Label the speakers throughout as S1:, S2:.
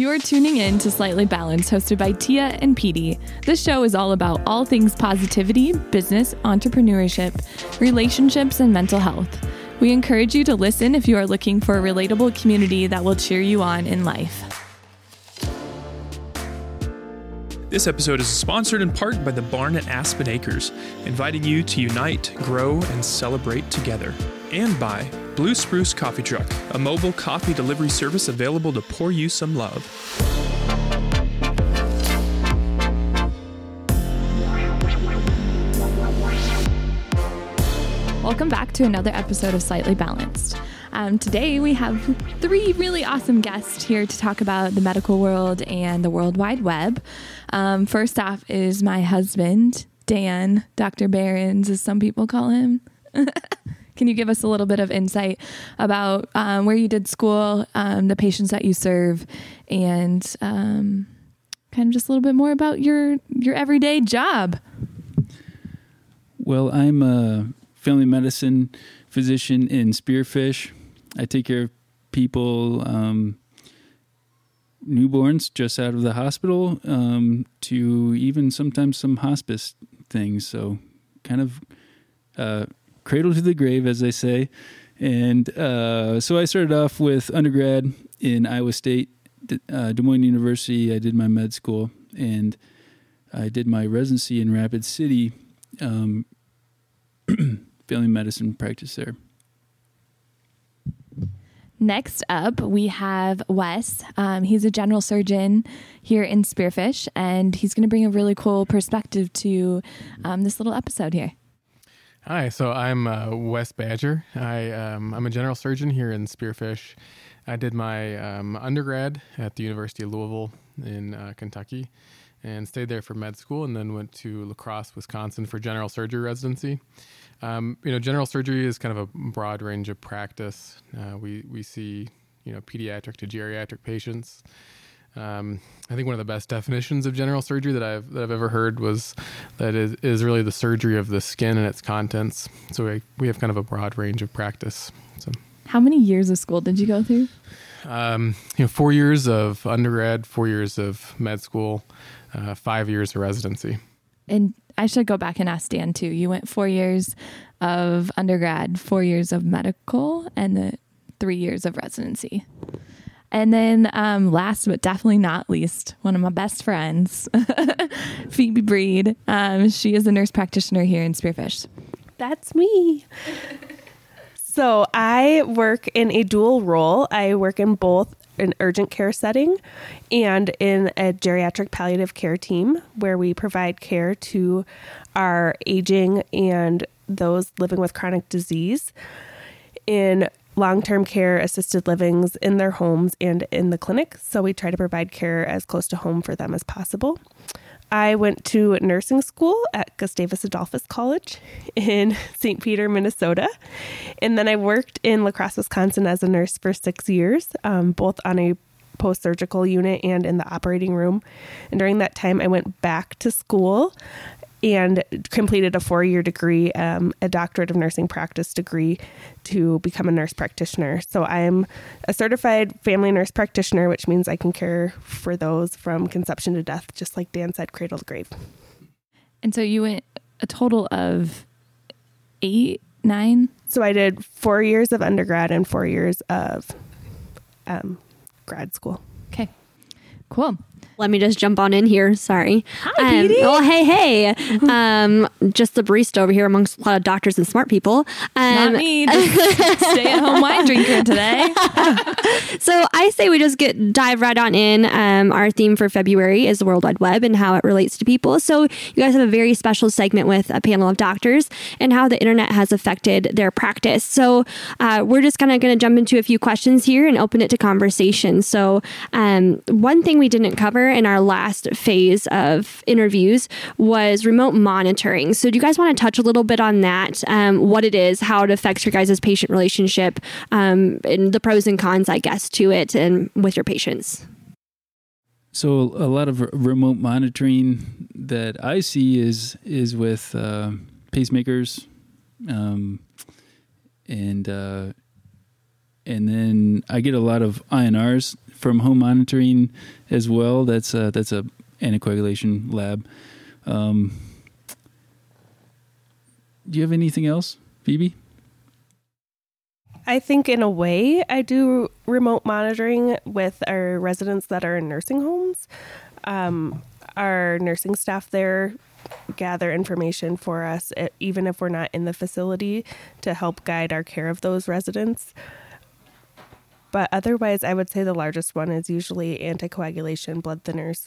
S1: You are tuning in to Slightly Balanced, hosted by Tia and Petey. This show is all about all things positivity, business, entrepreneurship, relationships, and mental health. We encourage you to listen if you are looking for a relatable community that will cheer you on in life.
S2: This episode is sponsored in part by the Barn at Aspen Acres, inviting you to unite, grow, and celebrate together. And by Blue Spruce Coffee Truck, a mobile coffee delivery service available to pour you some love.
S1: Welcome back to another episode of Slightly Balanced. Um, today we have three really awesome guests here to talk about the medical world and the World Wide Web. Um, first off is my husband, Dan, Dr. Behrens, as some people call him. Can you give us a little bit of insight about um, where you did school, um, the patients that you serve, and um, kind of just a little bit more about your your everyday job?
S3: Well, I'm a family medicine physician in Spearfish. I take care of people, um, newborns just out of the hospital, um, to even sometimes some hospice things. So, kind of uh, cradle to the grave, as they say. And uh, so I started off with undergrad in Iowa State, uh, Des Moines University. I did my med school, and I did my residency in Rapid City, um, family medicine practice there.
S1: Next up, we have Wes. Um, he's a general surgeon here in Spearfish, and he's going to bring a really cool perspective to um, this little episode here.
S4: Hi, so I'm uh, Wes Badger. I um, I'm a general surgeon here in Spearfish. I did my um, undergrad at the University of Louisville in uh, Kentucky, and stayed there for med school, and then went to La Crosse, Wisconsin for general surgery residency. Um, you know, general surgery is kind of a broad range of practice. Uh, we we see you know pediatric to geriatric patients. Um, I think one of the best definitions of general surgery that I've that I've ever heard was that it is really the surgery of the skin and its contents. So we we have kind of a broad range of practice. So,
S1: how many years of school did you go through?
S4: Um, you know, four years of undergrad, four years of med school, uh, five years of residency.
S1: And I should go back and ask Dan too. You went four years of undergrad, four years of medical, and the three years of residency. And then, um, last but definitely not least, one of my best friends, Phoebe Breed. Um, she is a nurse practitioner here in Spearfish.
S5: That's me. so I work in a dual role. I work in both an urgent care setting and in a geriatric palliative care team where we provide care to our aging and those living with chronic disease in long term care assisted livings in their homes and in the clinic. So we try to provide care as close to home for them as possible. I went to nursing school at Gustavus Adolphus College in St. Peter, Minnesota. And then I worked in La Crosse, Wisconsin as a nurse for six years, um, both on a post surgical unit and in the operating room. And during that time, I went back to school and completed a four year degree, um, a doctorate of nursing practice degree to become a nurse practitioner. So I am a certified family nurse practitioner, which means I can care for those from conception to death, just like Dan said, cradle to grave.
S1: And so you went a total of eight, nine?
S5: So I did four years of undergrad and four years of um, grad school.
S1: Okay, cool
S6: let me just jump on in here. Sorry.
S1: Hi, um,
S6: Oh, hey, hey. Um, just the barista over here amongst a lot of doctors and smart people.
S1: Um, Not me. stay at home wine drinker today.
S6: so I say we just get dive right on in. Um, our theme for February is the World Wide Web and how it relates to people. So you guys have a very special segment with a panel of doctors and how the internet has affected their practice. So uh, we're just kind of going to jump into a few questions here and open it to conversation. So um, one thing we didn't cover in our last phase of interviews was remote monitoring. So, do you guys want to touch a little bit on that? Um, what it is, how it affects your guys' patient relationship, um, and the pros and cons, I guess, to it and with your patients?
S3: So a lot of remote monitoring that I see is is with uh, pacemakers, um, and uh, and then I get a lot of INRs from home monitoring as well. That's a, that's a anticoagulation lab. Um, do you have anything else, Phoebe?
S5: I think, in a way, I do remote monitoring with our residents that are in nursing homes. Um, our nursing staff there gather information for us, even if we're not in the facility, to help guide our care of those residents. But otherwise, I would say the largest one is usually anticoagulation blood thinners.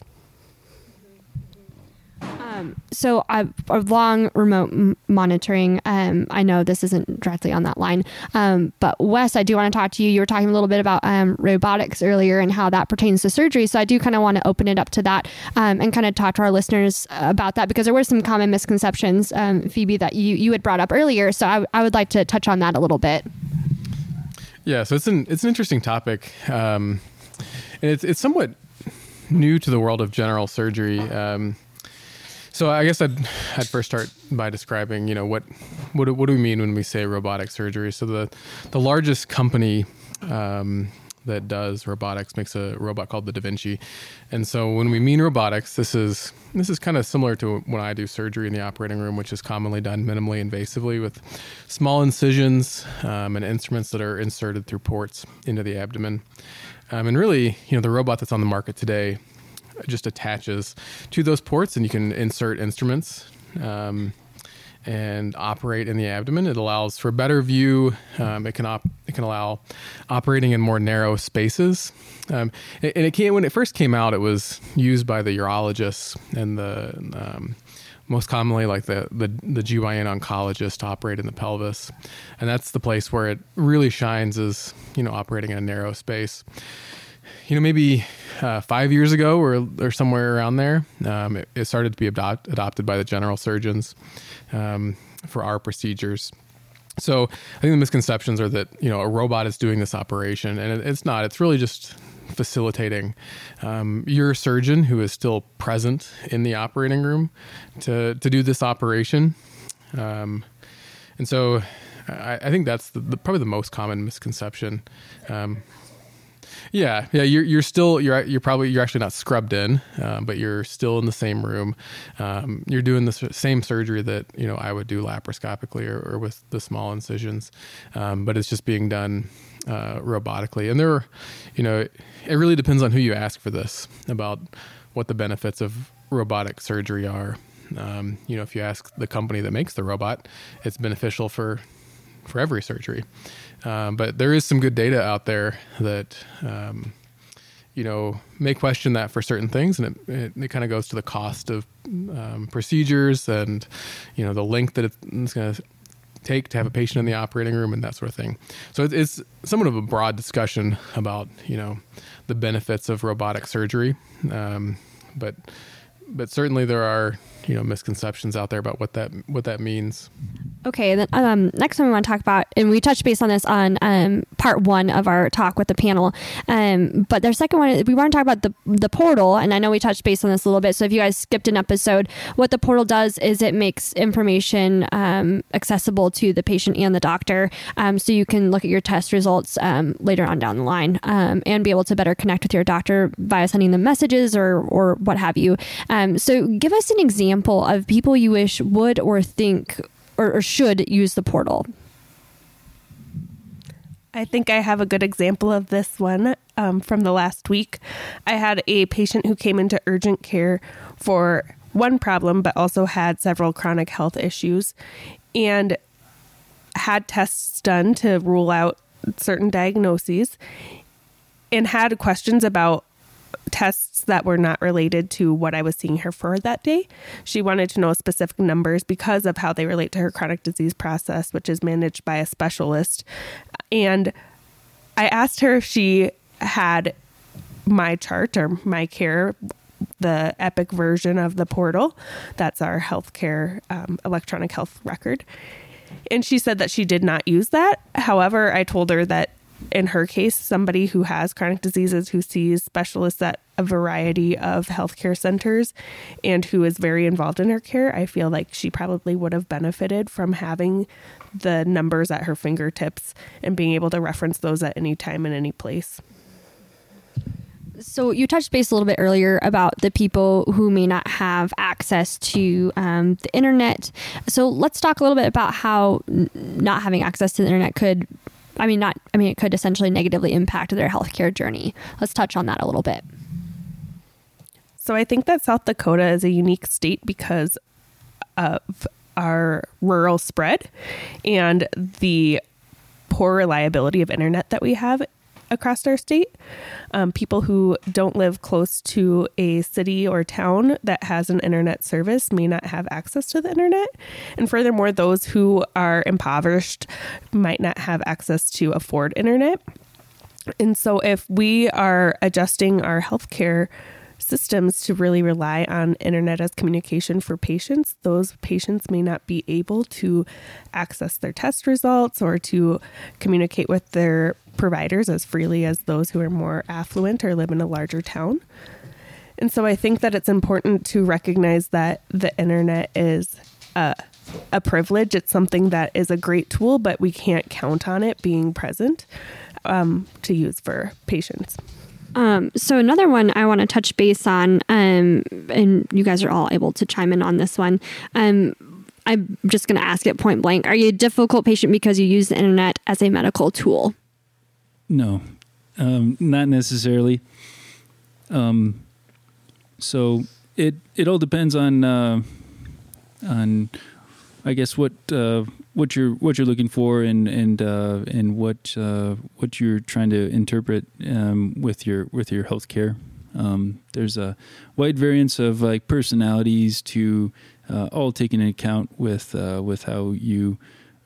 S6: So I along remote m- monitoring. Um, I know this isn't directly on that line, um, but Wes, I do want to talk to you. You were talking a little bit about um, robotics earlier and how that pertains to surgery. So I do kind of want to open it up to that um, and kind of talk to our listeners about that because there were some common misconceptions, um, Phoebe, that you you had brought up earlier. So I, I would like to touch on that a little bit.
S4: Yeah, so it's an it's an interesting topic, um, and it's it's somewhat new to the world of general surgery. Um, so I guess I'd I'd first start by describing, you know, what what what do we mean when we say robotic surgery? So the the largest company um, that does robotics makes a robot called the Da Vinci, and so when we mean robotics, this is this is kind of similar to when I do surgery in the operating room, which is commonly done minimally invasively with small incisions um, and instruments that are inserted through ports into the abdomen. Um, and really, you know, the robot that's on the market today just attaches to those ports, and you can insert instruments. Um, and operate in the abdomen. It allows for better view. Um, it can op- it can allow operating in more narrow spaces. Um, and and it came when it first came out. It was used by the urologists and the um, most commonly like the, the the GYN oncologist to operate in the pelvis, and that's the place where it really shines is you know operating in a narrow space you know, maybe uh, five years ago or, or somewhere around there, um, it, it started to be adopt, adopted by the general surgeons um, for our procedures. So I think the misconceptions are that you know a robot is doing this operation, and it, it's not. It's really just facilitating um, your surgeon who is still present in the operating room to to do this operation. Um, and so I, I think that's the, the, probably the most common misconception. Um, yeah, yeah, you're you're still you're you're probably you're actually not scrubbed in, um, but you're still in the same room. Um, you're doing the same surgery that you know I would do laparoscopically or, or with the small incisions, um, but it's just being done uh, robotically. And there, are, you know, it, it really depends on who you ask for this about what the benefits of robotic surgery are. Um, you know, if you ask the company that makes the robot, it's beneficial for for every surgery. Um, but there is some good data out there that um, you know may question that for certain things, and it, it, it kind of goes to the cost of um, procedures and you know the length that it's going to take to have a patient in the operating room and that sort of thing. So it, it's somewhat of a broad discussion about you know the benefits of robotic surgery, um, but but certainly there are you know misconceptions out there about what that what that means.
S6: Okay, then um, next one we want to talk about, and we touched base on this on um, part one of our talk with the panel. Um, but their second one, we want to talk about the the portal, and I know we touched base on this a little bit. So if you guys skipped an episode, what the portal does is it makes information um, accessible to the patient and the doctor, um, so you can look at your test results um, later on down the line and be able to better connect with your doctor via sending them messages or or what have you. So give us an example of people you wish would or think or, or should use the portal.
S5: I think I have a good example of this one um, from the last week. I had a patient who came into urgent care for one problem, but also had several chronic health issues and had tests done to rule out certain diagnoses and had questions about tests that were not related to what I was seeing her for that day. She wanted to know specific numbers because of how they relate to her chronic disease process, which is managed by a specialist. And I asked her if she had MyChart or my care, the Epic version of the portal. That's our healthcare um, electronic health record. And she said that she did not use that. However, I told her that in her case, somebody who has chronic diseases who sees specialists at a variety of healthcare centers and who is very involved in her care, I feel like she probably would have benefited from having the numbers at her fingertips and being able to reference those at any time and any place.
S6: So you touched base a little bit earlier about the people who may not have access to um, the internet. So let's talk a little bit about how n- not having access to the internet could, I mean, not, I mean, it could essentially negatively impact their healthcare journey. Let's touch on that a little bit.
S5: So I think that South Dakota is a unique state because of our rural spread and the poor reliability of internet that we have across our state. Um, people who don't live close to a city or town that has an internet service may not have access to the internet. And furthermore, those who are impoverished might not have access to afford internet. And so, if we are adjusting our healthcare systems to really rely on internet as communication for patients, those patients may not be able to access their test results or to communicate with their providers as freely as those who are more affluent or live in a larger town. And so I think that it's important to recognize that the internet is a, a privilege. It's something that is a great tool, but we can't count on it being present um, to use for patients.
S6: Um, so another one I want to touch base on, um, and you guys are all able to chime in on this one. Um, I'm just going to ask it point blank: Are you a difficult patient because you use the internet as a medical tool?
S3: No, um, not necessarily. Um, so it it all depends on uh, on I guess what uh, what you're what you're looking for and and uh, and what uh, what you're trying to interpret um, with your with your healthcare. Um, there's a wide variance of like personalities to uh, all taken into account with uh, with how you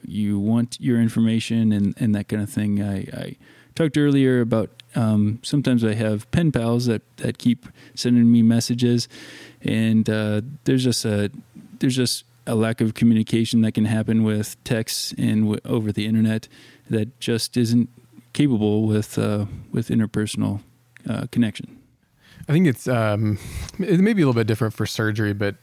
S3: you want your information and, and that kind of thing. I, I talked earlier about um, sometimes I have pen pals that, that keep sending me messages, and uh, there's just a there's just a lack of communication that can happen with texts and w- over the internet that just isn't capable with uh, with interpersonal uh, connection.
S4: I think it's um, it may be a little bit different for surgery, but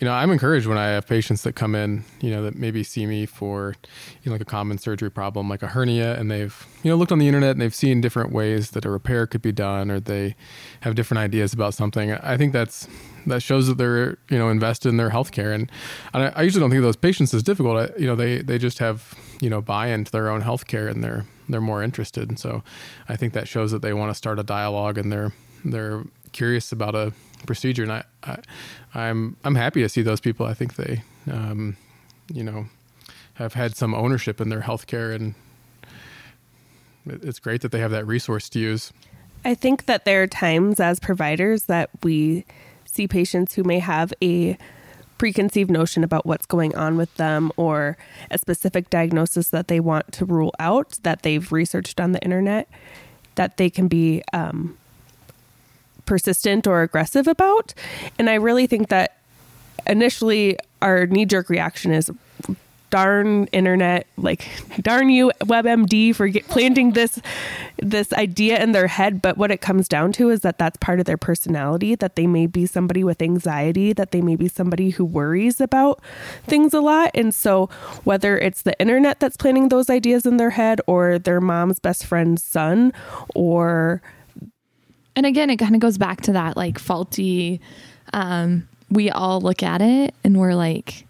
S4: you know I'm encouraged when I have patients that come in, you know, that maybe see me for you know like a common surgery problem like a hernia, and they've you know looked on the internet and they've seen different ways that a repair could be done, or they have different ideas about something. I think that's that shows that they're you know invested in their healthcare, and, and I, usually don't think of those patients as difficult. I, you know, they they just have you know buy into their own healthcare and they're they're more interested, and so I think that shows that they want to start a dialogue and they're they're curious about a procedure, and I, I I'm I'm happy to see those people. I think they, um, you know, have had some ownership in their healthcare, and it's great that they have that resource to use.
S5: I think that there are times as providers that we see patients who may have a preconceived notion about what's going on with them or a specific diagnosis that they want to rule out that they've researched on the internet that they can be um, persistent or aggressive about. And I really think that initially our knee jerk reaction is darn internet like darn you WebMD for get, planting this this idea in their head but what it comes down to is that that's part of their personality that they may be somebody with anxiety that they may be somebody who worries about things a lot and so whether it's the internet that's planting those ideas in their head or their mom's best friend's son or
S1: And again, it kind of goes back to that like faulty. Um, we all look at it and we're like,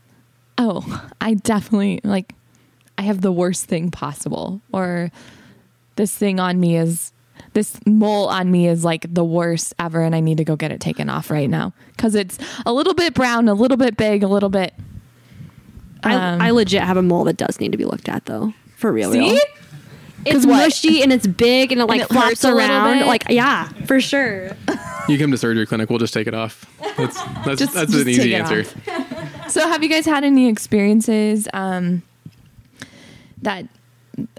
S1: oh, I definitely like, I have the worst thing possible, or this thing on me is this mole on me is like the worst ever, and I need to go get it taken off right now because it's a little bit brown, a little bit big, a little bit. Um,
S6: I, I legit have a mole that does need to be looked at though, for real.
S1: See?
S6: real. It's
S1: 'Cause what?
S6: mushy and it's big and it like
S1: it
S6: flops
S1: hurts a little
S6: around. Like yeah, for sure.
S4: You come to surgery clinic, we'll just take it off. That's that's
S1: Just-
S4: that's
S1: just
S4: an easy answer.
S1: off. So, have you guys had any experiences um, that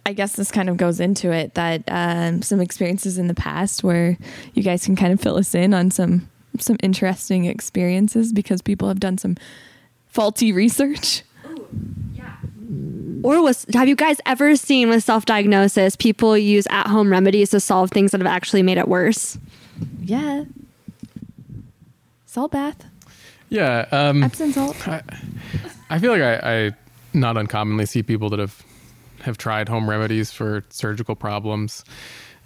S1: I guess this kind of goes into it? That um, some experiences in the past where you guys can kind of fill us in on some some interesting experiences because people have done some faulty research.
S6: Or was have you guys ever seen with self diagnosis people use at home remedies to solve things that have actually made it worse?
S1: Yeah, Salt bath,
S4: Yeah. Um,
S1: Epsom salt.
S4: I, I feel like I, I not uncommonly see people that have have tried home remedies for surgical problems.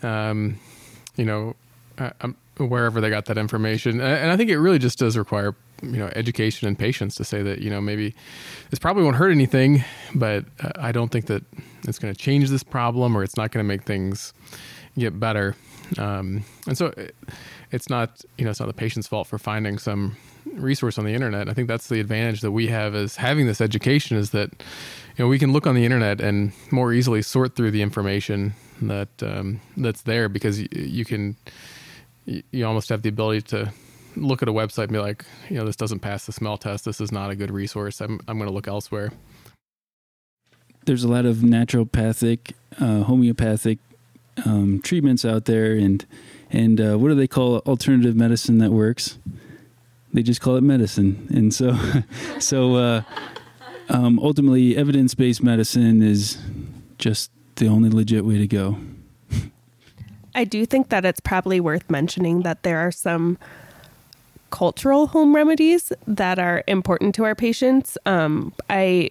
S4: Um, you know, uh, um, wherever they got that information, and and I think it really just does require you know education and patience to say that you know maybe this probably won't hurt anything, but uh, I don't think that it's going to change this problem or it's not going to make things get better. Um, and so it, it's not you know it's not the patient's fault for finding some resource on the internet. I think that's the advantage that we have as having this education is that you know we can look on the internet and more easily sort through the information that um, that's there because y- you can you almost have the ability to look at a website and be like you know this doesn't pass the smell test this is not a good resource i'm, I'm going to look elsewhere
S3: there's a lot of naturopathic, uh, homeopathic um, treatments out there, and and uh, what do they call alternative medicine that works? They just call it medicine, and so so uh, um, ultimately, evidence based medicine is just the only legit way to go.
S5: I do think that it's probably worth mentioning that there are some cultural home remedies that are important to our patients. Um, I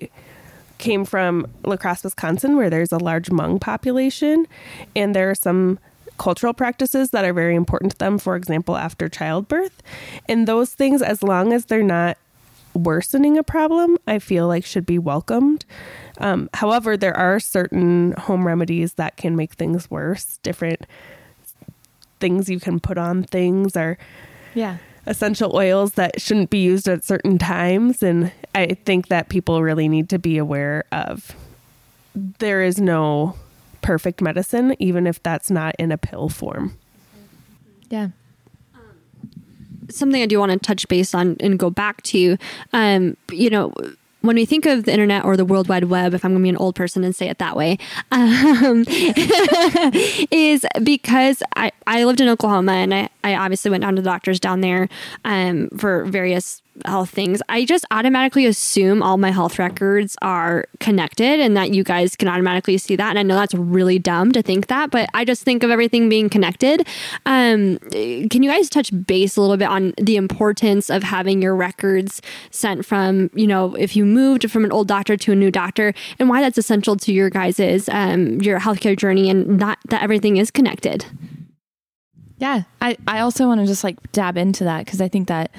S5: came from La Crosse, Wisconsin, where there's a large Hmong population, and there are some cultural practices that are very important to them, for example, after childbirth. And those things, as long as they're not worsening a problem, I feel like should be welcomed. Um, however, there are certain home remedies that can make things worse. Different things you can put on things or
S1: Yeah.
S5: Essential oils that shouldn't be used at certain times. And I think that people really need to be aware of there is no perfect medicine, even if that's not in a pill form.
S1: Yeah.
S6: something I do want to touch base on and go back to, um, you know, when we think of the internet or the World Wide Web, if I'm going to be an old person and say it that way, um, is because I, I lived in Oklahoma and I, I obviously went down to the doctors down there um, for various health things. I just automatically assume all my health records are connected and that you guys can automatically see that. And I know that's really dumb to think that, but I just think of everything being connected. Um, can you guys touch base a little bit on the importance of having your records sent from, you know, if you moved from an old doctor to a new doctor and why that's essential to your guys's, um, your healthcare journey and not that everything is connected?
S1: Yeah. I, I also want to just like dab into that because I think that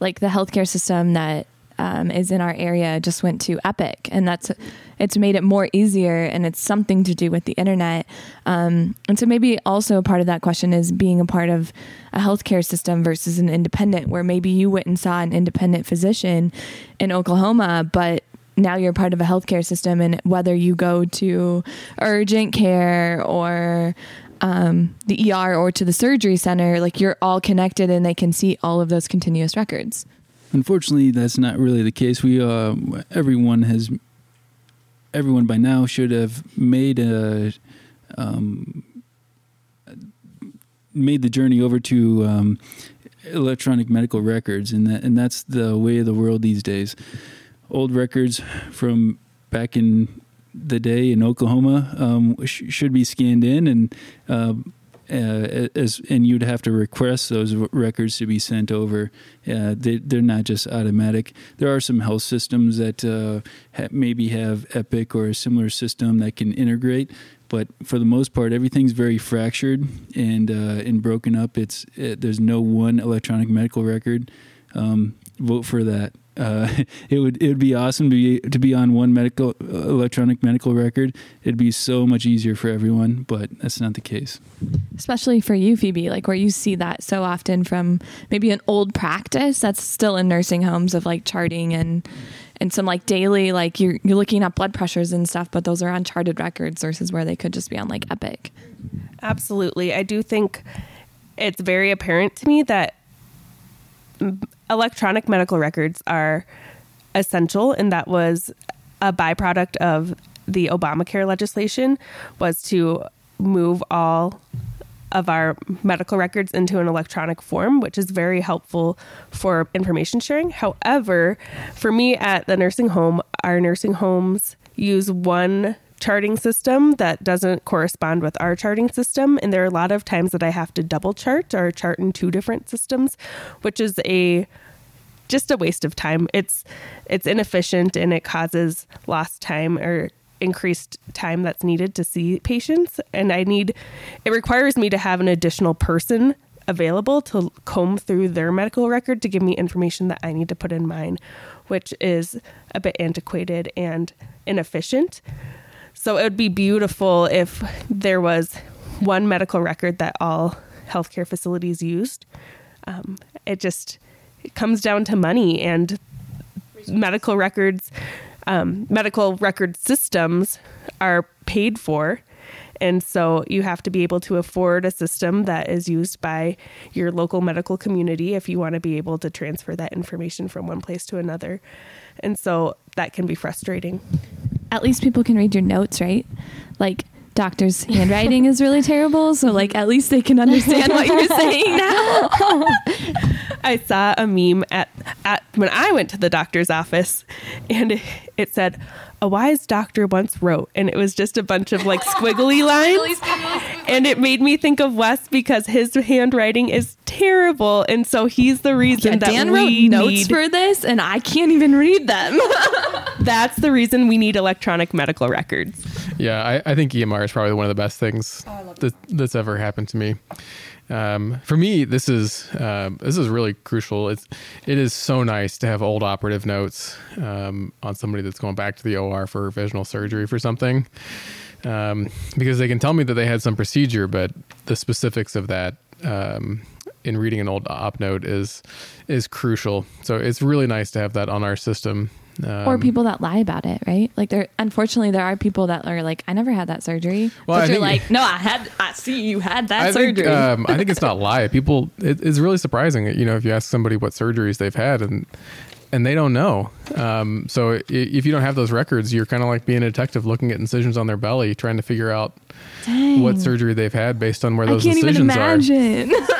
S1: like the healthcare system that um, is in our area just went to Epic, and that's it's made it more easier, and it's something to do with the internet. Um, and so maybe also a part of that question is being a part of a healthcare system versus an independent, where maybe you went and saw an independent physician in Oklahoma, but now you're part of a healthcare system, and whether you go to urgent care or um, the ER or to the surgery center, like you're all connected and they can see all of those continuous records.
S3: Unfortunately, that's not really the case. We uh, everyone has everyone by now should have made a um, made the journey over to um, electronic medical records, and that and that's the way of the world these days. Old records from back in the day in Oklahoma um, sh- should be scanned in and. Uh, uh, as and you'd have to request those records to be sent over. Uh, they, they're not just automatic. There are some health systems that uh, ha- maybe have Epic or a similar system that can integrate, but for the most part, everything's very fractured and uh, and broken up. It's it, there's no one electronic medical record. Um, vote for that. Uh, it would it would be awesome to be to be on one medical uh, electronic medical record. It'd be so much easier for everyone, but that's not the case.
S1: Especially for you, Phoebe, like where you see that so often from maybe an old practice that's still in nursing homes of like charting and and some like daily like you're you're looking at blood pressures and stuff, but those are on charted records versus where they could just be on like Epic.
S5: Absolutely. I do think it's very apparent to me that m- electronic medical records are essential and that was a byproduct of the Obamacare legislation was to move all of our medical records into an electronic form, which is very helpful for information sharing. However, for me at the nursing home, our nursing homes use one charting system that doesn't correspond with our charting system. And there are a lot of times that I have to double chart or chart in two different systems, which is a just a waste of time. It's it's inefficient and it causes lost time or increased time that's needed to see patients and I need it requires me to have an additional person available to comb through their medical record to give me information that I need to put in mine, which is a bit antiquated and inefficient. So it would be beautiful if there was one medical record that all healthcare facilities used. Um, it just it comes down to money and medical records. Um, medical record systems are paid for. And so you have to be able to afford a system that is used by your local medical community if you want to be able to transfer that information from one place to another. And so that can be frustrating.
S1: At least people can read your notes, right? Like doctor's handwriting is really terrible, so like at least they can understand what you're saying now.
S5: I saw a meme at, at when I went to the doctor's office and it, it said, a wise doctor once wrote, and it was just a bunch of like squiggly lines. And it made me think of Wes because his handwriting is terrible. And so he's the reason
S1: Yeah,
S5: that
S1: Dan
S5: we
S1: wrote notes for this, and I can't even read them.
S5: that's the reason we need electronic medical records.
S4: Yeah, I, I think EMR is probably one of the best things that, that's ever happened to me. Um, for me, this is um, this is really crucial. It's it is so nice to have old operative notes um, on somebody that's going back to the OR for revisional surgery for something, um, because they can tell me that they had some procedure, but the specifics of that um, in reading an old op note is is crucial. So it's really nice to have that on our system.
S1: Or
S4: Um,
S1: people that lie about it, right? Like there, unfortunately, there are people that are like, "I never had that surgery,"
S4: Well,
S1: but
S4: I
S1: you're
S4: think-
S1: like, "No, I had. I see you had that
S4: I
S1: surgery."
S4: think um, I think it's not lie. People, it, it's really surprising. You know, if you ask somebody what surgeries they've had and and they don't know. Um, so if you don't have those records, you're kind of like being a detective looking at incisions on their belly, trying to figure out
S1: Dang.
S4: what surgery they've had based on where those incisions are.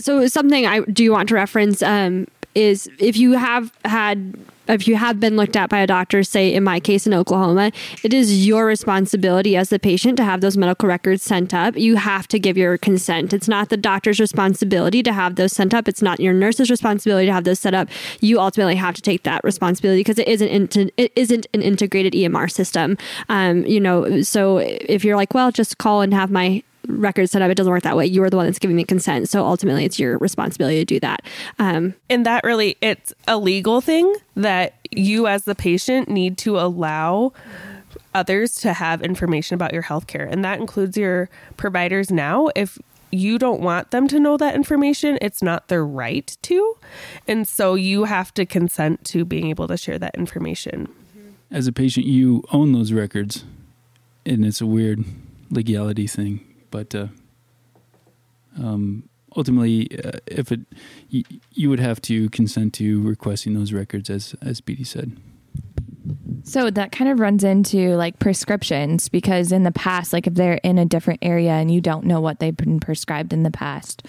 S6: so something I do want to reference um, is if you have had if you have been looked at by a doctor, say in my case in Oklahoma, it is your responsibility as the patient to have those medical records sent up. You have to give your consent. It's not the doctor's responsibility to have those sent up. It's not your nurse's responsibility to have those set up. You ultimately have to take that responsibility because it isn't into, it isn't an integrated EMR system. Um, you know, so if you're like, well, just call and have my records set up, it doesn't work that way. You are the one that's giving me consent. So ultimately, it's your responsibility to do that. Um,
S5: And that really, it's a legal thing that you as the patient need to allow others to have information about your healthcare. And that includes your providers now. If you don't want them to know that information, it's not their right to. And so you have to consent to being able to share that information.
S3: As a patient, you own those records, and it's a weird legality thing. But uh, um, ultimately, uh, if it, you, you would have to consent to requesting those records, as as BD said.
S1: So that kind of runs into like prescriptions because in the past, like if they're in a different area and you don't know what they've been prescribed in the past,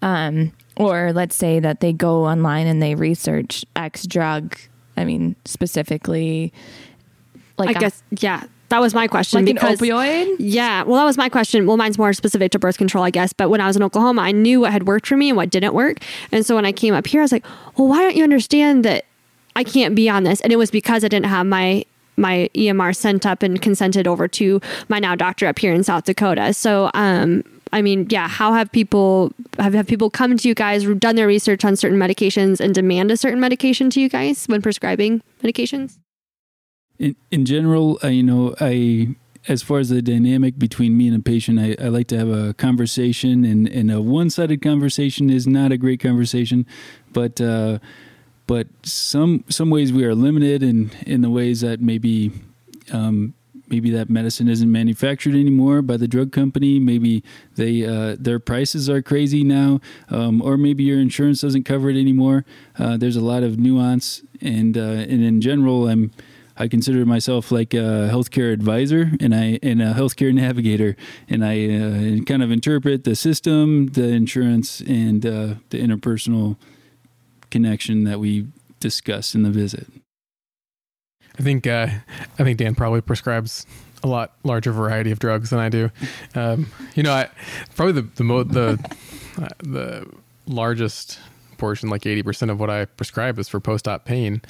S1: um, or let's say that they go online and they research X drug, I mean, specifically, like
S6: I
S1: a-
S6: guess, yeah, that was my question.
S1: like an
S6: because,
S1: opioid.
S6: Yeah, well, that was my question. Well, mine's more specific to birth control, I guess. But when I was in Oklahoma, I knew what had worked for me and what didn't work. And so when I came up here, I was like, well, why don't you understand that I can't be on this? And it was because I didn't have my my EMR sent up and consented over to my now doctor up here in South Dakota. So, um, I mean, yeah, how have people have, have people come to you guys, done their research on certain medications, and demand a certain medication to you guys when prescribing medications?
S3: In in general, I, you know, I as far as the dynamic between me and a patient, I, I like to have a conversation, and, and a one sided conversation is not a great conversation, but uh, but some some ways we are limited in in the ways that maybe. Um, Maybe that medicine isn't manufactured anymore by the drug company. Maybe they uh, their prices are crazy now, um, or maybe your insurance doesn't cover it anymore. Uh, there's a lot of nuance, and uh, and in general, I'm I consider myself like a healthcare advisor and I and a healthcare navigator, and I uh, kind of interpret the system, the insurance, and uh, the interpersonal connection that we discuss in the visit.
S4: I think uh, I think Dan probably prescribes a lot larger variety of drugs than I do. Um, you know, I probably the the mo- the uh, the largest portion, like eighty percent of what I prescribe, is for post-op pain,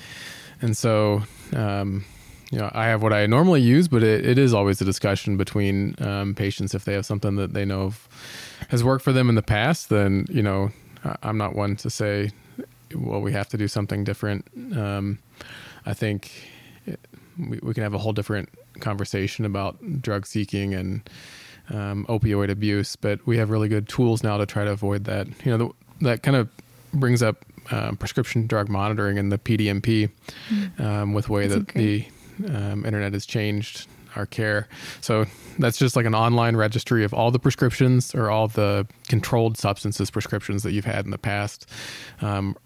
S4: and so. Um, you know, I have what I normally use, but it, it is always a discussion between um, patients if they have something that they know of, has worked for them in the past. Then you know, I'm not one to say, well, we have to do something different. Um, I think we, we can have a whole different conversation about drug seeking and um, opioid abuse, but we have really good tools now to try to avoid that. You know, the, that kind of brings up um, prescription drug monitoring and the PDMP mm-hmm. um, with the way That's that the um, internet has changed our care. So that's just like an online registry of all the prescriptions or all the controlled substances prescriptions that you've had in the past, um,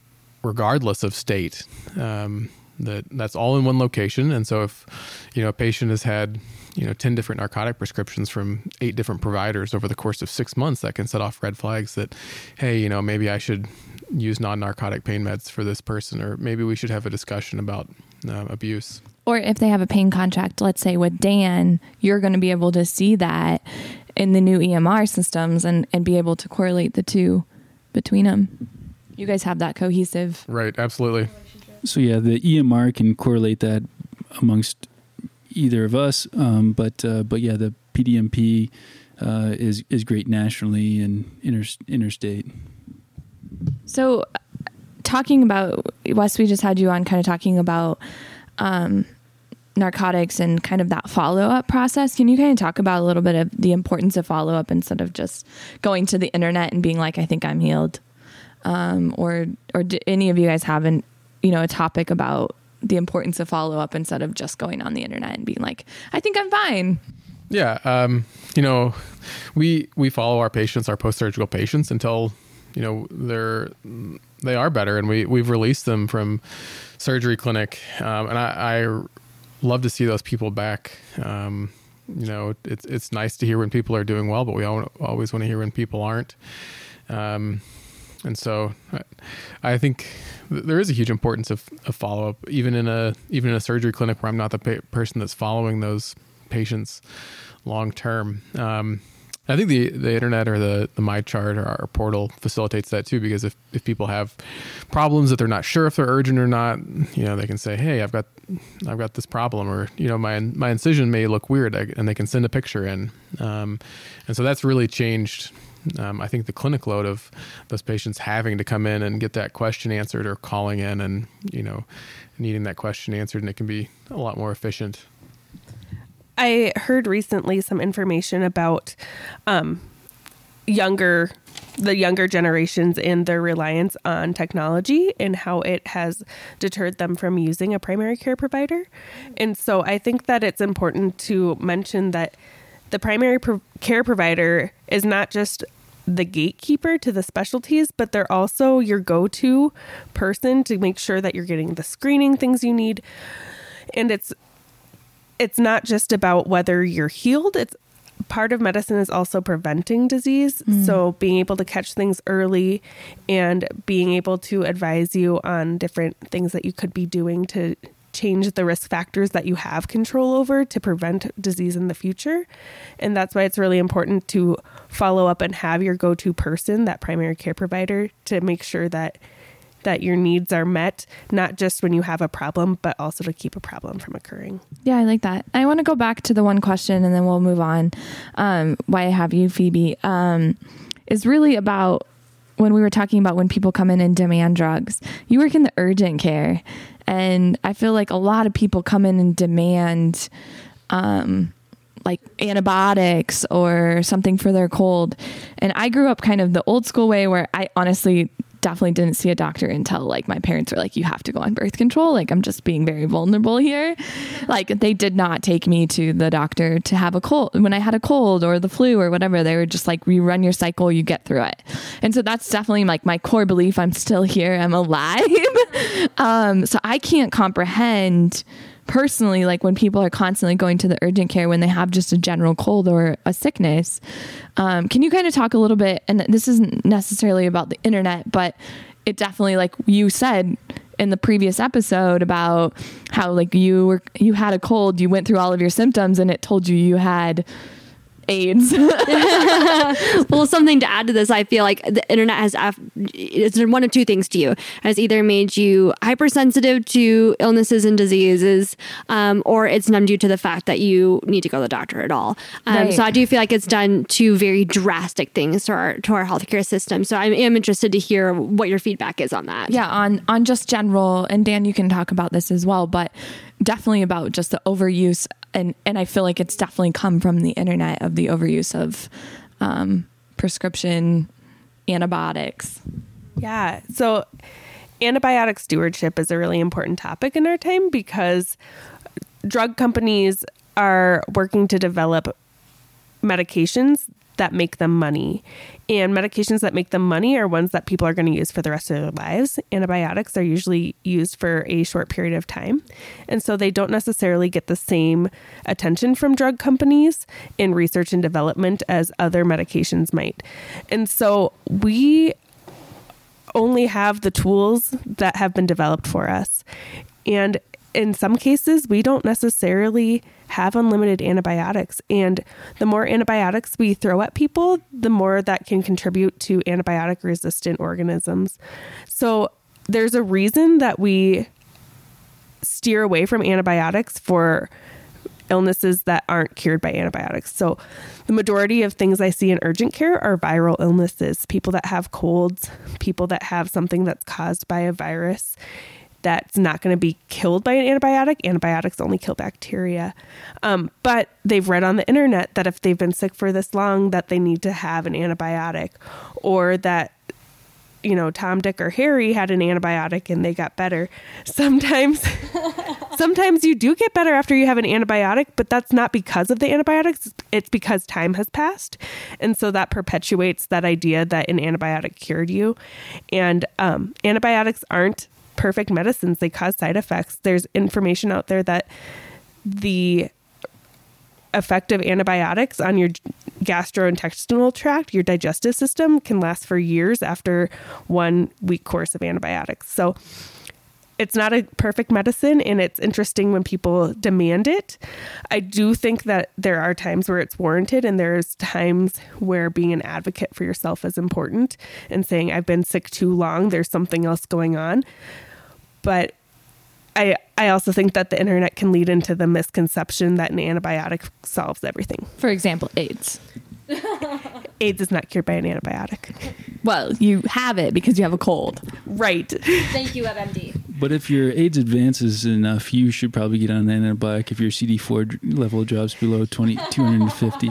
S4: regardless of state. Um, that that's all in one location, and so if you know a patient has had you know 10 different narcotic prescriptions from eight different providers over the course of six months that can set off red flags that hey you know maybe i should use non-narcotic pain meds for this person or maybe we should have a discussion about uh, abuse
S1: or if they have a pain contract, let's say with Dan, you're going to be able to see that in the new EMR systems and, and be able to correlate the two between them. You guys have that cohesive.
S4: Right, absolutely.
S3: So, yeah, the EMR can correlate that amongst either of us. Um, but, uh, but yeah, the PDMP uh, is, is great nationally and inter- interstate.
S1: So, talking about Wes, we just had you on kind of talking about um, narcotics and kind of that follow up process. Can you kind of talk about a little bit of the importance of follow up instead of just going to the internet and being like, I think I'm healed? Um, or or do any of you guys have an you know a topic about the importance of follow up instead of just going on the internet and being like, I think I'm fine.
S4: Yeah, um, you know, we we follow our patients, our post surgical patients, until you know they're they are better, and we we've released them from surgery clinic, um, and I, I love to see those people back. Um, you know, it's it's nice to hear when people are doing well, but we always want to hear when people aren't. Um, and so, I think there is a huge importance of, of follow up, even in a even in a surgery clinic where I'm not the pa- person that's following those patients long term. Um, I think the the internet or the the MyChart or our portal facilitates that too because if, if people have problems that they're not sure if they're urgent or not, you know, they can say, "Hey, I've got I've got this problem," or you know, my my incision may look weird, and they can send a picture in. Um, and so that's really changed. Um, I think the clinic load of those patients having to come in and get that question answered, or calling in and you know, needing that question answered, and it can be a lot more efficient.
S5: I heard recently some information about um, younger the younger generations and their reliance on technology and how it has deterred them from using a primary care provider. And so I think that it's important to mention that the primary pro- care provider is not just the gatekeeper to the specialties, but they're also your go to person to make sure that you're getting the screening things you need. And it's it's not just about whether you're healed, it's part of medicine is also preventing disease. Mm. So, being able to catch things early and being able to advise you on different things that you could be doing to change the risk factors that you have control over to prevent disease in the future. And that's why it's really important to follow up and have your go to person, that primary care provider, to make sure that that your needs are met, not just when you have a problem, but also to keep a problem from occurring.
S1: Yeah, I like that. I want to go back to the one question and then we'll move on. Um, why have you, Phoebe, um, is really about when we were talking about when people come in and demand drugs. You work in the urgent care, and I feel like a lot of people come in and demand. Um, like antibiotics or something for their cold. And I grew up kind of the old school way where I honestly definitely didn't see a doctor until like my parents were like, you have to go on birth control. Like, I'm just being very vulnerable here. Like, they did not take me to the doctor to have a cold when I had a cold or the flu or whatever. They were just like, you run your cycle, you get through it. And so that's definitely like my core belief. I'm still here, I'm alive. um, so I can't comprehend personally, like when people are constantly going to the urgent care when they have just a general cold or a sickness. Um, can you kind of talk a little bit? And this isn't necessarily about the internet, but it definitely, like you said, in the previous episode about how like you were you had a cold, you went through all of your symptoms and it told you you had AIDS.
S6: well, something to add to this, I feel like the internet has it's one of two things to you. Has either made you hypersensitive to illnesses and diseases, um, or it's numbed you to the fact that you need to go to the doctor at all. Um, right. So I do feel like it's done two very drastic things to our to our healthcare system. So I am interested to hear what your feedback is on that.
S1: Yeah, on on just general, and Dan, you can talk about this as well, but definitely about just the overuse and and I feel like it's definitely come from the internet of the overuse of um, prescription antibiotics.
S5: Yeah. So antibiotic stewardship is a really important topic in our time because drug companies are working to develop medications that make them money. And medications that make them money are ones that people are going to use for the rest of their lives. Antibiotics are usually used for a short period of time. And so they don't necessarily get the same attention from drug companies in research and development as other medications might. And so we only have the tools that have been developed for us. And in some cases, we don't necessarily have unlimited antibiotics. And the more antibiotics we throw at people, the more that can contribute to antibiotic resistant organisms. So there's a reason that we steer away from antibiotics for illnesses that aren't cured by antibiotics. So, the majority of things I see in urgent care are viral illnesses people that have colds, people that have something that's caused by a virus that's not going to be killed by an antibiotic. Antibiotics only kill bacteria. Um, but they've read on the internet that if they've been sick for this long, that they need to have an antibiotic, or that you know Tom, Dick, or Harry had an antibiotic and they got better. Sometimes, sometimes you do get better after you have an antibiotic, but that's not because of the antibiotics. It's because time has passed, and so that perpetuates that idea that an antibiotic cured you. And um, antibiotics aren't perfect medicines, they cause side effects. There's information out there that the effect of antibiotics on your gastrointestinal tract, your digestive system, can last for years after one week course of antibiotics. So it's not a perfect medicine and it's interesting when people demand it. I do think that there are times where it's warranted and there's times where being an advocate for yourself is important and saying I've been sick too long, there's something else going on but I I also think that the internet can lead into the misconception that an antibiotic solves everything.
S1: For example, AIDS.
S5: AIDS is not cured by an antibiotic.
S1: Well, you have it because you have a cold.
S5: Right.
S6: Thank you, WebMD.
S3: But if your AIDS advances enough, you should probably get on an antibiotic if your CD4 level drops below 20, 250.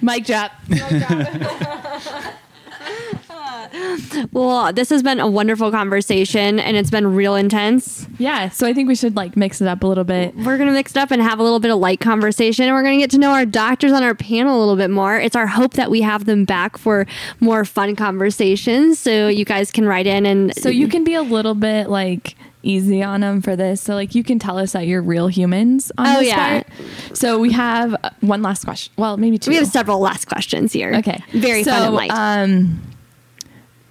S1: Mic drop. Mic
S6: drop. well, this has been a wonderful conversation and it's been real intense.
S1: Yeah, so I think we should like mix it up a little bit.
S6: We're going to mix it up and have a little bit of light conversation and we're going to get to know our doctors on our panel a little bit more. It's our hope that we have them back for more fun conversations so you guys can write in and
S1: So you can be a little bit like easy on them for this. So like you can tell us that you're real humans on oh, this yeah. part. So we have one last question. Well, maybe two.
S6: We have several last questions here.
S1: Okay.
S6: Very so, fun and light.
S1: Um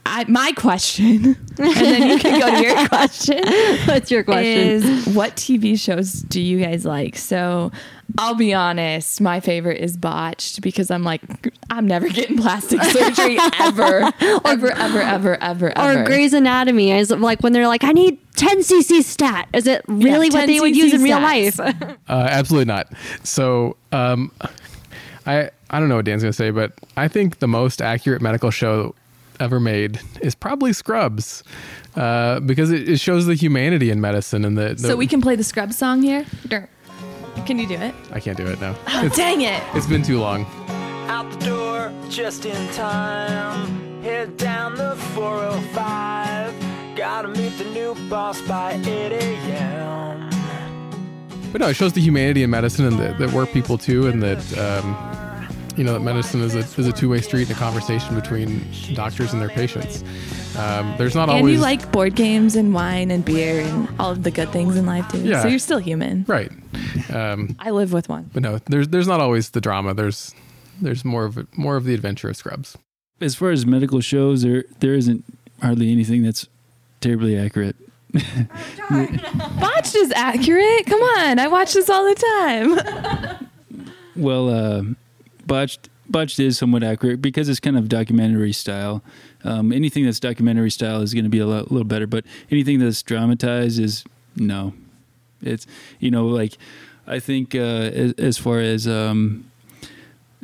S1: I, my question, and then you can go to your question.
S6: What's your question?
S1: Is what TV shows do you guys like? So I'll be honest, my favorite is Botched because I'm like, I'm never getting plastic surgery ever, ever, ever, ever, ever,
S6: ever. Or Grey's Anatomy is like when they're like, I need 10 cc stat. Is it really yeah, what they would use in real life?
S4: uh, absolutely not. So, um, I I don't know what Dan's gonna say, but I think the most accurate medical show ever made is probably Scrubs, uh, because it, it, shows the humanity in medicine and the, the.
S1: So we can play the Scrubs song here. Can you do it?
S4: I can't do it now.
S1: Oh, it's, dang it!
S4: It's been too long.
S7: Out the door, just in time. Head down the 405. Gotta meet the new boss by 8 a.m.
S4: But no, it shows the humanity in medicine and that, that we're people too, and that um, you know that medicine is a, is a two-way street and a conversation between doctors and their patients. Um, there's not
S1: and
S4: always.
S1: And you like board games and wine and beer and all of the good things in life too. Yeah. So you're still human.
S4: Right. Um,
S1: I live with one.
S4: But no, there's there's not always the drama. There's there's more of more of the adventure of Scrubs.
S3: As far as medical shows, there there isn't hardly anything that's terribly accurate
S1: Botched is accurate. Come on, I watch this all the time.
S3: Well, uh, botched botched is somewhat accurate because it's kind of documentary style. Um, anything that's documentary style is going to be a lot, little better, but anything that's dramatized is no. It's you know like I think uh, as, as far as um,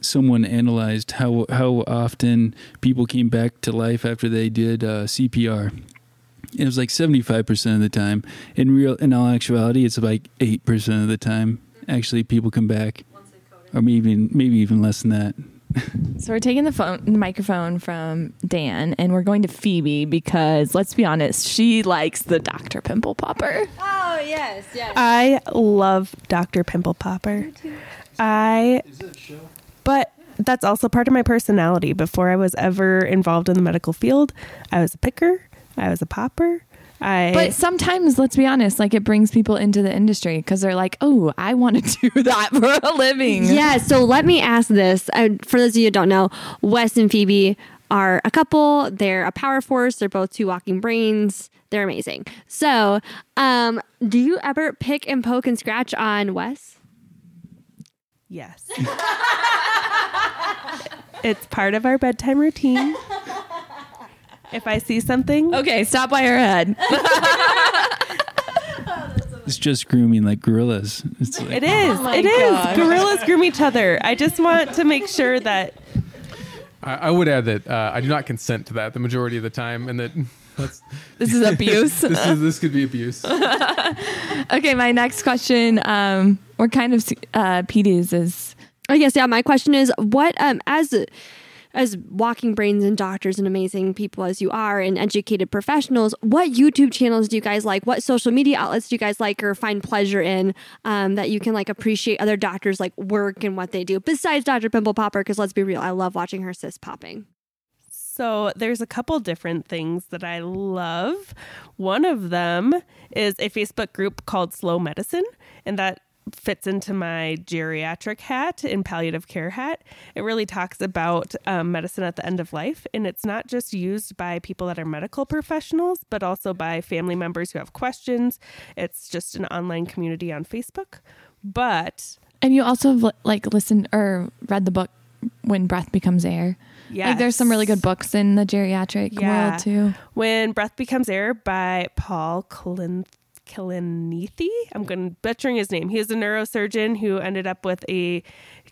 S3: someone analyzed how how often people came back to life after they did uh, CPR. It was like seventy five percent of the time. In real, in all actuality, it's like eight percent of the time. Actually, people come back, or maybe even, maybe even less than that.
S1: So we're taking the phone, the microphone from Dan, and we're going to Phoebe because let's be honest, she likes the Dr. Pimple Popper.
S6: Oh yes, yes.
S5: I love Dr. Pimple Popper. I But that's also part of my personality. Before I was ever involved in the medical field, I was a picker, I was a popper. I
S1: But sometimes, let's be honest, like it brings people into the industry because they're like, "Oh, I want to do that for a living."
S6: Yeah, so let me ask this. Uh, for those of you who don't know, Wes and Phoebe are a couple. They're a power force. They're both two walking brains. They're amazing. So, um, do you ever pick and poke and scratch on Wes?
S5: Yes. it's part of our bedtime routine. If I see something,
S1: Okay, stop by her head.
S3: It's just grooming like gorillas. It's like,
S5: it is.
S1: my
S5: it is.
S1: gosh.
S5: Gorillas groom each other. I just want to make sure that
S4: I, I would add that uh, I do not consent to that the majority of the time, and that that's,
S1: This is abuse.
S4: this is this could be abuse.
S1: okay, my next question, um, or kind of uh, Petey's is
S6: I guess yeah. My question is, what um as as walking brains and doctors and amazing people as you are and educated professionals, what YouTube channels do you guys like? What social media outlets do you guys like or find pleasure in um, that you can like appreciate other doctors like work and what they do besides Dr. Pimple Popper? Because let's be real, I love watching her cyst popping.
S5: So there's a couple different things that I love. One of them is a Facebook group called Slow Medicine, and that fits into my geriatric hat and palliative care hat. It really talks about um, medicine at the end of life, and it's not just used by people that are medical professionals, but also by family members who have questions. It's just an online community on Facebook. But
S1: And you also have, like listened or read the book When Breath Becomes Air.
S5: yeah,
S1: Like there's some really good books in the geriatric
S5: Yeah.
S1: world too.
S5: When Breath Becomes Air by Paul Kilin- Kilinithi. I'm going butchering his name. He is a neurosurgeon who ended up with a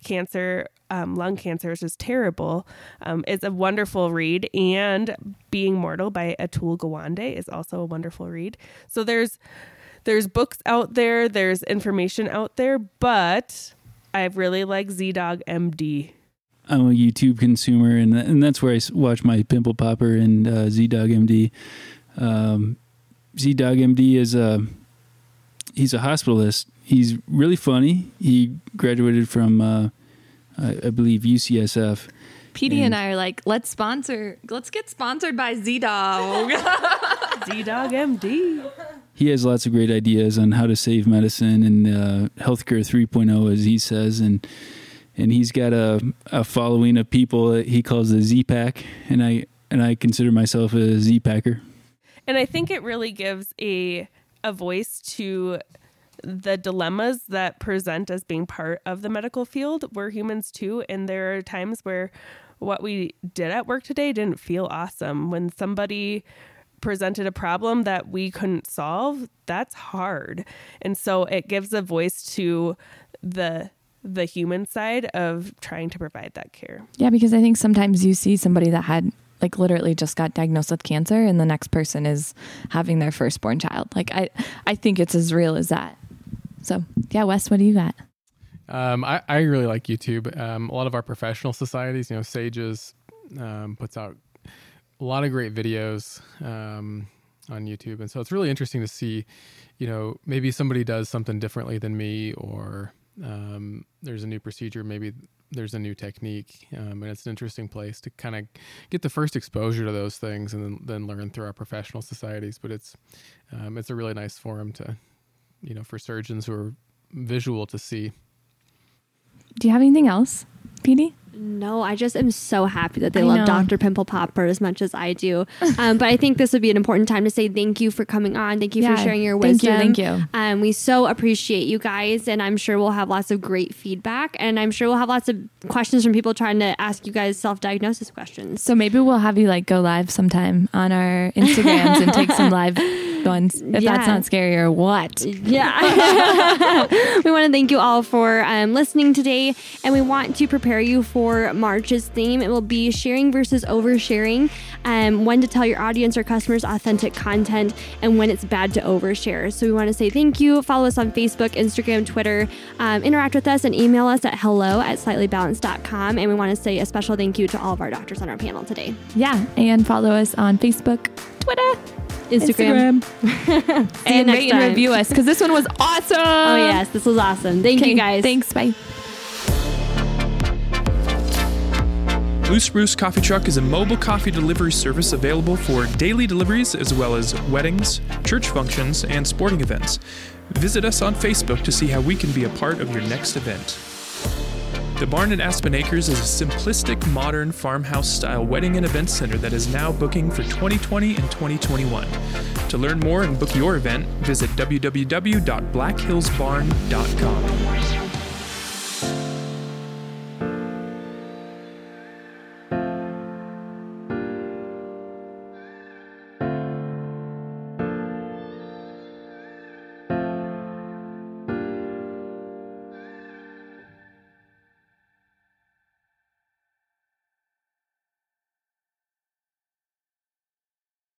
S5: cancer, um, lung cancer, which is terrible. Um, it's a wonderful read. And Being Mortal by Atul Gawande is also a wonderful read. So there's there's books out there, there's information out there, but I really like ZDoggMD.
S3: I'm a YouTube consumer, and and that's where I watch my Pimple Popper and uh, ZDoggMD. Um, ZDoggMD is a he's a hospitalist. He's really funny. He graduated from uh, I, I believe UCSF.
S1: Petey
S3: And-
S1: and I are like, let's sponsor, let's get sponsored by
S5: ZDogg. ZDoggMD.
S3: He has lots of great ideas on how to save medicine and uh, healthcare 3.0, as he says, and and he's got a, a following of people that he calls the Z Pack, and I and I consider myself a Z Packer.
S5: And I think it really gives a a voice to the dilemmas that present as being part of the medical field. We're humans too, and there are times where what we did at work today didn't feel awesome. When somebody presented a problem that we couldn't solve, that's hard. And so it gives a voice to the the human side of trying to provide that care.
S1: yeah, because I think sometimes you see somebody that had like literally just got diagnosed with cancer and the next person is having their firstborn child. Like I I think it's as real as that. So yeah, Wes, what do you got?
S4: Um, I, I really like YouTube. Um, a lot of our professional societies, you know, SAGES um, puts out a lot of great videos um, on YouTube, and so it's really interesting to see, you know, maybe somebody does something differently than me, or um, there's a new procedure, maybe there's a new technique, um, and it's an interesting place to kind of get the first exposure to those things, and then, then learn through our professional societies. But it's um, it's a really nice forum to, you know, for surgeons who are visual to see.
S1: Do you have anything else, Petey?
S6: No, I just am so happy that they
S1: I
S6: love
S1: know.
S6: Dr. Pimple Popper as much as I do. Um, but I think this would be an important time to say thank you for coming on. Thank you
S1: Yeah,
S6: for sharing your
S1: thank you, thank you.
S6: Um, we so appreciate you guys, and I'm sure we'll have lots of great feedback, and I'm sure we'll have lots of questions from people trying to ask you guys self-diagnosis questions.
S1: So maybe we'll have you like go live sometime on our Instagrams and take some live ones. If
S6: Yeah.
S1: that's not scary or what.
S6: Yeah. we want to thank you all for um, listening today, and we want to prepare you for March's theme. It will be sharing versus oversharing, um, when to tell your audience or customers authentic content, and when it's bad to overshare. So we want to say thank you. Follow us on Facebook, Instagram, Twitter. Um, interact with us and email us at hello at slightlybalance.com. And we want to say a special thank you to all of our doctors on our panel today.
S1: Yeah. And follow us on Facebook, Twitter,
S6: Instagram.
S1: Instagram.
S6: See you
S1: and
S6: next
S1: rate and review us because this one was awesome.
S6: Oh, yes. This was awesome. Thank
S1: Okay,
S6: you guys.
S1: Thanks. Bye.
S2: Blue Spruce Coffee Truck is a mobile coffee delivery service available for daily deliveries as well as weddings, church functions, and sporting events. Visit us on Facebook to see how we can be a part of your next event. The Barn at Aspen Acres is a simplistic, modern farmhouse style wedding and event center that is now booking for 2020 and 2021. To learn more and book your event, visit www.blackhillsbarn.com.